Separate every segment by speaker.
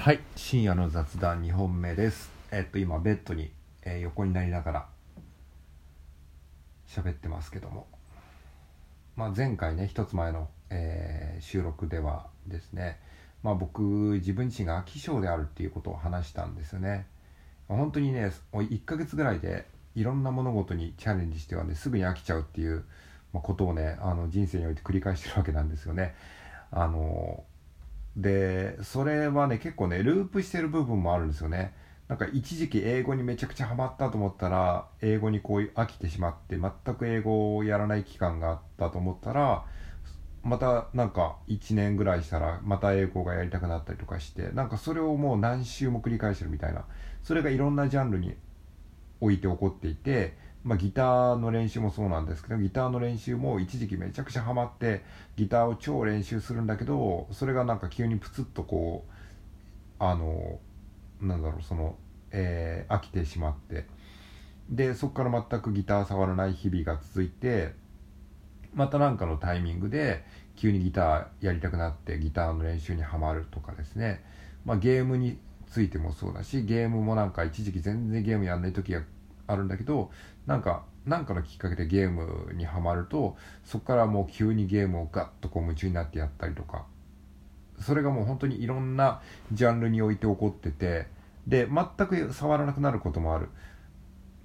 Speaker 1: はい。深夜の雑談2本目です。えっと今ベッドに、えー横になりながら喋ってますけども。まあ前回ね一つ前の、えー収録ではですね。まあ僕自分自身が飽き性であるっていうことを話したんですよね。本当にね1ヶ月ぐらいでいろんな物事にチャレンジしてはねすぐに飽きちゃうっていうことをねあの人生において繰り返してるわけなんですよね。あのでそれはね結構ねループしてる部分もあるんですよね。なんか一時期英語にめちゃくちゃハマったと思ったら英語にこう飽きてしまって全く英語をやらない期間があったと思ったらまたなんか1年ぐらいしたらまた英語がやりたくなったりとかしてなんかそれをもう何周も繰り返してるみたいな。それがいろんなジャンルに置いて起こっていて、まあ、ギターの練習もそうなんですけどギターの練習も一時期めちゃくちゃハマってギターを超練習するんだけどそれがなんか急にプツッとこうあのなんだろうその、えー飽きてしまって。でそこから全くギター触らない日々が続いてまた何かのタイミングで急にギターやりたくなってギターの練習にはまるとかですね、まあ、ゲームについてもそうだしゲームもなんか一時期全然ゲームやんない時があるんだけどなんかなんかのきっかけでゲームにはまるとそこからもう急にゲームをガッとこう夢中になってやったりとか。それがもう本当にいろんなジャンルにおいて起こっててで全く触らなくなることもある。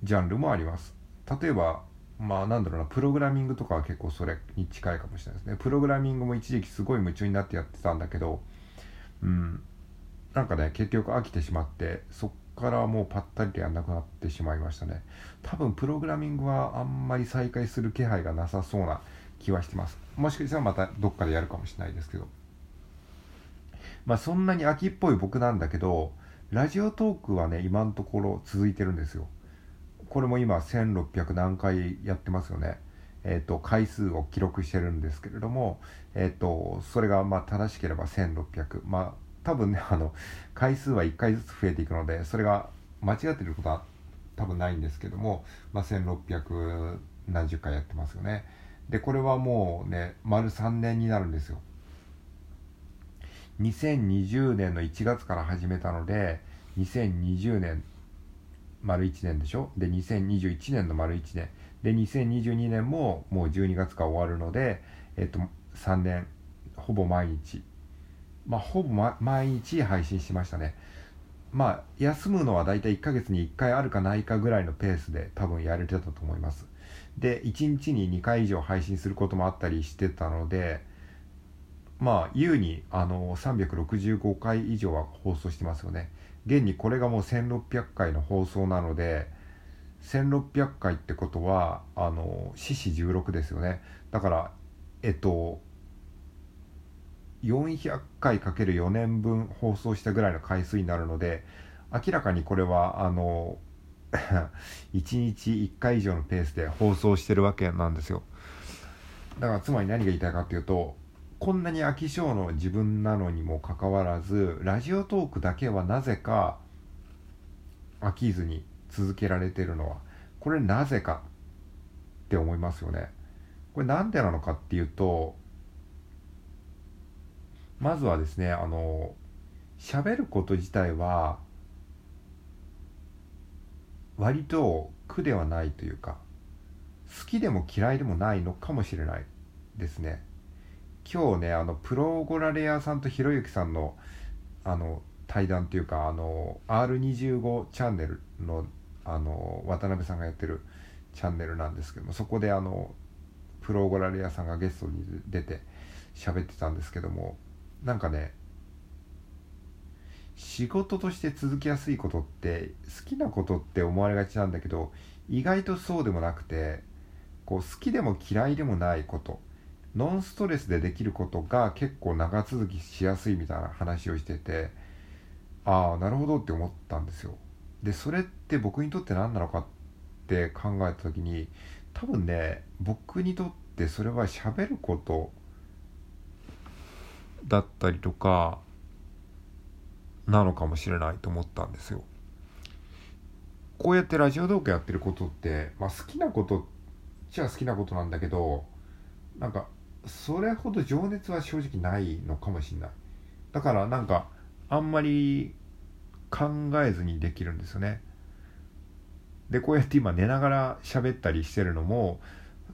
Speaker 1: ジャンルもあります。例えばまあなんだろうなプログラミングとかは結構それに近いかもしれないですね。プログラミングも一時期すごい夢中になってやってたんだけどうん。なんかね結局飽きてしまってそっからもうパッタリとやんなくなってしまいましたね。多分プログラミングはあんまり再開する気配がなさそうな気はしてます。もしかしたらまたどっかでやるかもしれないですけど。まあそんなに秋っぽい僕なんだけどラジオトークはね今のところ続いてるんですよ。これも今1600何回やってますよね。えっ、と回数を記録してるんですけれどもえっ、とそれがまあ正しければ1600まあ多分ね あの回数は1回ずつ増えていくのでそれが間違ってることは多分ないんですけども、まあ、1600何十回やってますよね。でこれはもうね丸3年になるんですよ。2020年の1月から始めたので2020年丸1年でしょ？で2021年の丸1年。で2022年ももう12月が終わるのでえっと3年ほぼ毎日まあほぼ、ま、毎日配信しましたね。まあ休むのはだいたい1ヶ月に1回あるかないかぐらいのペースで多分やれてたと思います。で1日に2回以上配信することもあったりしてたのでまあ優にあの365回以上は放送してますよね。現にこれがもう1600回の放送なので1600回ってことはあの四四16ですよね。だからえっと400回かける4年分放送したぐらいの回数になるので明らかにこれはあの 1日1回以上のペースで放送してるわけなんですよ。だからつまり何が言いたいかっていうとこんなに飽き性の自分なのにもかかわらずラジオトークだけはなぜか飽きずに続けられてるのはこれなぜかって思いますよね。これなんでなのかっていうとまずはですねあの喋ること自体は割と苦ではないというか好きでも嫌いでもないのかもしれないですね。今日ねあのプロゴラレアさんとひろゆきさんのあの対談っていうかあの R25 チャンネルのあの渡辺さんがやってるチャンネルなんですけどもそこであのプロゴラレアさんがゲストに出て喋ってたんですけどもなんかね仕事として続きやすいことって好きなことって思われがちなんだけど意外とそうでもなくてこう好きでも嫌いでもないことノンストレスでできることが結構長続きしやすいみたいな話をしててああなるほどって思ったんですよ。でそれって僕にとって何なのかって考えた時に多分ね僕にとってそれは喋ることだったりとかなのかもしれないと思ったんですよ。こうやってラジオ動画やってることって、まあ、好きなことっちゃ好きなことなんだけどなんかそれほど情熱は正直ないのかもしれない。だからなんかあんまり考えずにできるんですよね。でこうやって今寝ながら喋ったりしてるのも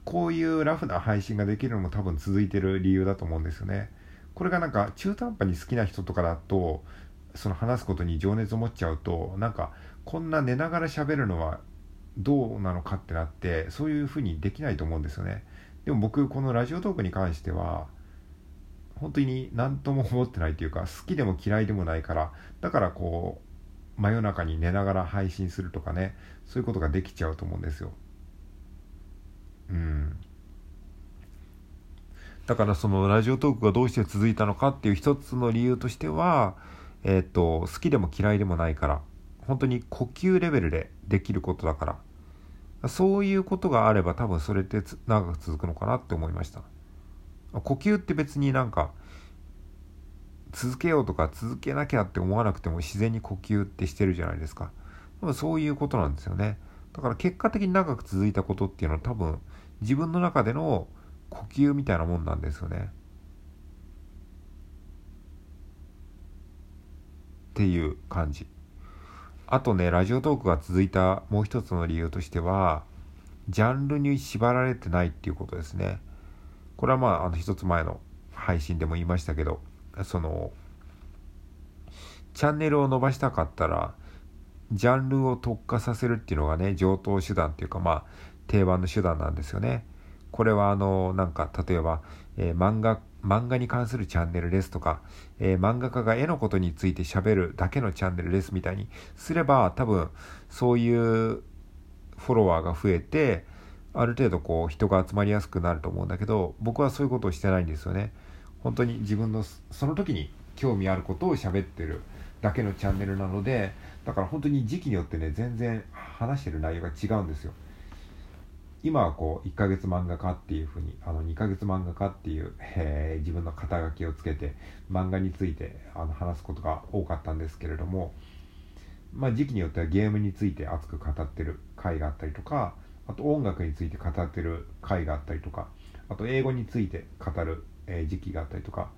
Speaker 1: こういうラフな配信ができるのも多分続いてる理由だと思うんですよね。これがなんか中途半端に好きな人とかだとその話すことに情熱を持っちゃうとなんかこんな寝ながら喋るのはどうなのかってなってそういうふうにできないと思うんですよね。でも僕このラジオトークに関しては本当に何とも思ってないというか好きでも嫌いでもないからだからこう真夜中に寝ながら配信するとかねそういうことができちゃうと思うんですよ。うん。だからそのラジオトークがどうして続いたのかっていう一つの理由としてはえっ、と好きでも嫌いでもないから本当に呼吸レベルでできることだからそういうことがあれば多分それって長く続くのかなって思いました。呼吸って別になんか続けようとか続けなきゃって思わなくても自然に呼吸ってしてるじゃないですか。多分そういうことなんですよね。だから結果的に長く続いたことっていうのは多分自分の中での呼吸みたいなもんなんですよね。っていう感じ。あとねラジオトークが続いたもう一つの理由としてはジャンルに縛られてないっていうことですね。これはまああの一つ前の配信でも言いましたけどそのチャンネルを伸ばしたかったらジャンルを特化させるっていうのがね上等手段っていうかまあ定番の手段なんですよね。これはあのなんか例えば、えー、漫画漫画に関するチャンネルですとか、えー、漫画家が絵のことについて喋るだけのチャンネルですみたいにすれば多分そういうフォロワーが増えてある程度こう人が集まりやすくなると思うんだけど僕はそういうことをしてないんですよね。本当に自分のその時に興味あることを喋ってるだけのチャンネルなのでだから本当に時期によってね全然話してる内容が違うんですよ。今はこう1ヶ月漫画家っていうふうにあの2ヶ月漫画家っていう、えー、自分の肩書きをつけて漫画についてあの話すことが多かったんですけれども、まあ、時期によってはゲームについて熱く語ってる回があったりとかあと音楽について語ってる回があったりとかあと英語について語る、えー、時期があったりとか、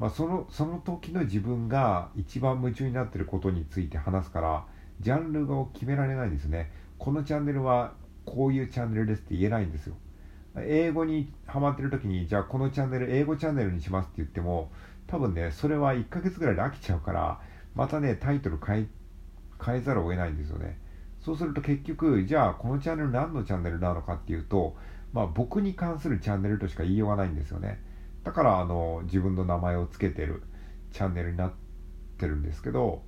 Speaker 1: まあ、そのその時の自分が一番夢中になってることについて話すからジャンルを決められないんですね。このチャンネルはこういうチャンネルですって言えないんですよ。英語にハマってる時にじゃあこのチャンネル英語チャンネルにしますって言っても多分ねそれは1ヶ月ぐらいで飽きちゃうからまたねタイトル変え変えざるを得ないんですよね。そうすると結局じゃあこのチャンネル何のチャンネルなのかっていうとまあ僕に関するチャンネルとしか言いようがないんですよね。だからあの自分の名前を付けてるチャンネルになってるんですけど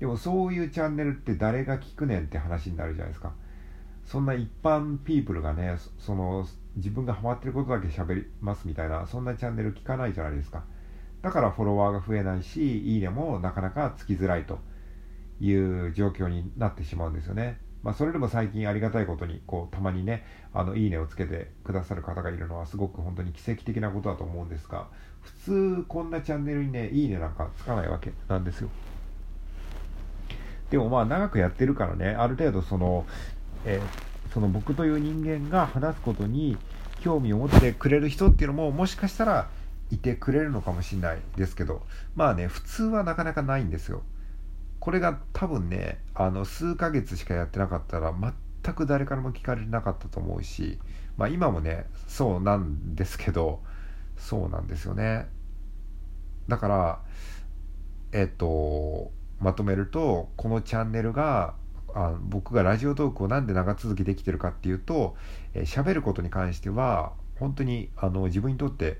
Speaker 1: でもそういうチャンネルって誰が聞くねんって話になるじゃないですか。そんな一般ピープルがねその自分がハマってることだけ喋りますみたいなそんなチャンネル聞かないじゃないですか。だからフォロワーが増えないしいいねもなかなかつきづらいという状況になってしまうんですよね。まあ、それでも最近ありがたいことにこうたまにねあのいいねをつけてくださる方がいるのはすごく本当に奇跡的なことだと思うんですが普通こんなチャンネルにねいいねなんかつかないわけなんですよ。でもまあ長くやってるからねある程度そのえー、その僕という人間が話すことに興味を持ってくれる人っていうのももしかしたらいてくれるのかもしれないですけどまあね普通はなかなかないんですよ。これが多分ねあの数ヶ月しかやってなかったら全く誰からも聞かれなかったと思うしまあ今もねそうなんですけどそうなんですよね。だからえっとまとめるとこのチャンネルがあ僕がラジオトークをなんで長続きできてるかっていうと喋、えー、ることに関しては本当にあの自分にとって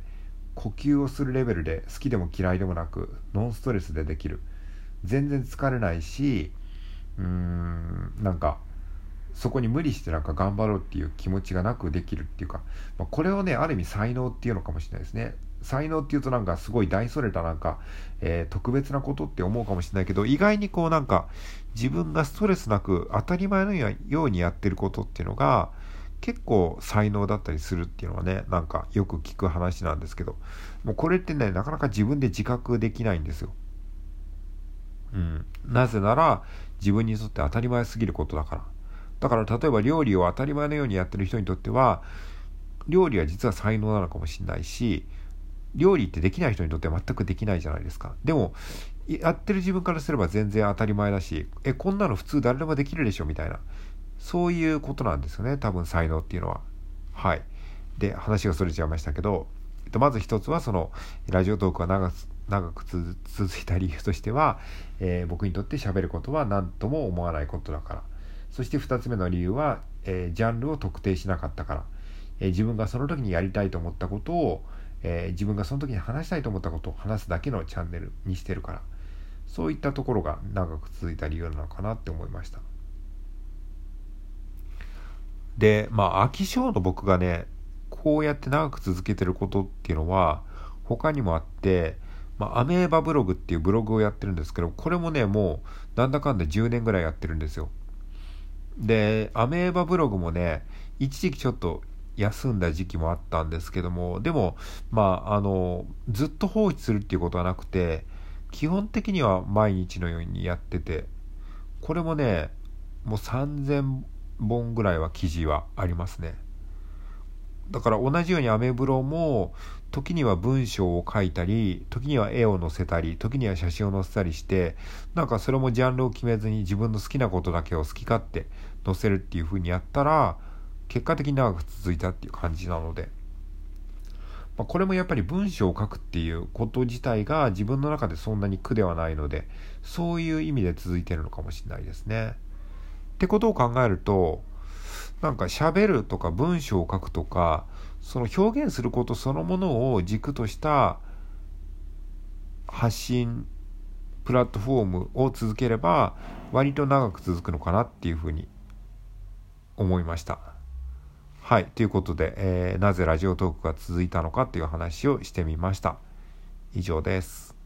Speaker 1: 呼吸をするレベルで好きでも嫌いでもなくノンストレスでできる。全然疲れないしうーんなんかそこに無理してなんか頑張ろうっていう気持ちがなくできるっていうか、まあ、これをねある意味才能っていうのかもしれないですね。才能っていうとなんかすごい大それたなんか、えー、特別なことって思うかもしれないけど意外にこうなんか自分がストレスなく当たり前のようにやってることっていうのが結構才能だったりするっていうのはねなんかよく聞く話なんですけどもうこれってねなかなか自分で自覚できないんですよ。うん、なぜなら自分にとって当たり前すぎることだから。だから例えば料理を当たり前のようにやってる人にとっては料理は実は才能なのかもしれないし料理ってできない人にとっては全くできないじゃないですか。でもやってる自分からすれば全然当たり前だしえこんなの普通誰でもできるでしょみたいな。そういうことなんですよね。多分才能っていうのは。はい。で話がそれちゃいましたけどえっとまず一つはそのラジオトークが長長く続いた理由としては、えー、僕にとって喋ることは何とも思わないことだから。そして2つ目の理由は、えー、ジャンルを特定しなかったから、えー、自分がその時にやりたいと思ったことを、え自分がその時に話したいと思ったことを話すだけのチャンネルにしてるからそういったところが長く続いた理由なのかなって思いました。でまあ飽き性の僕がねこうやって長く続けてることっていうのは他にもあって、まあ、アメーバブログっていうブログをやってるんですけどこれもねもうなんだかんだ10年ぐらいやってるんですよ。でアメーバブログもね一時期ちょっと休んだ時期もあったんですけどもでもまああのずっと放置するっていうことはなくて基本的には毎日のようにやっててこれもねもう3000本ぐらいは記事はありますね。だから同じようにアメブロも時には文章を書いたり時には絵を載せたり時には写真を載せたりしてなんかそれもジャンルを決めずに自分の好きなことだけを好き勝手載せるっていう風にやったら結果的に長く続いたっていう感じなので、まあ、これもやっぱり文章を書くっていうこと自体が自分の中でそんなに苦ではないのでそういう意味で続いてるのかもしれないですね。ってことを考えるとなんか喋るとか文章を書くとかその表現することそのものを軸とした発信プラットフォームを続ければ割と長く続くのかなっていうふうに思いました。はい。ということで、えー、なぜラジオトークが続いたのかっていう話をしてみました。以上です。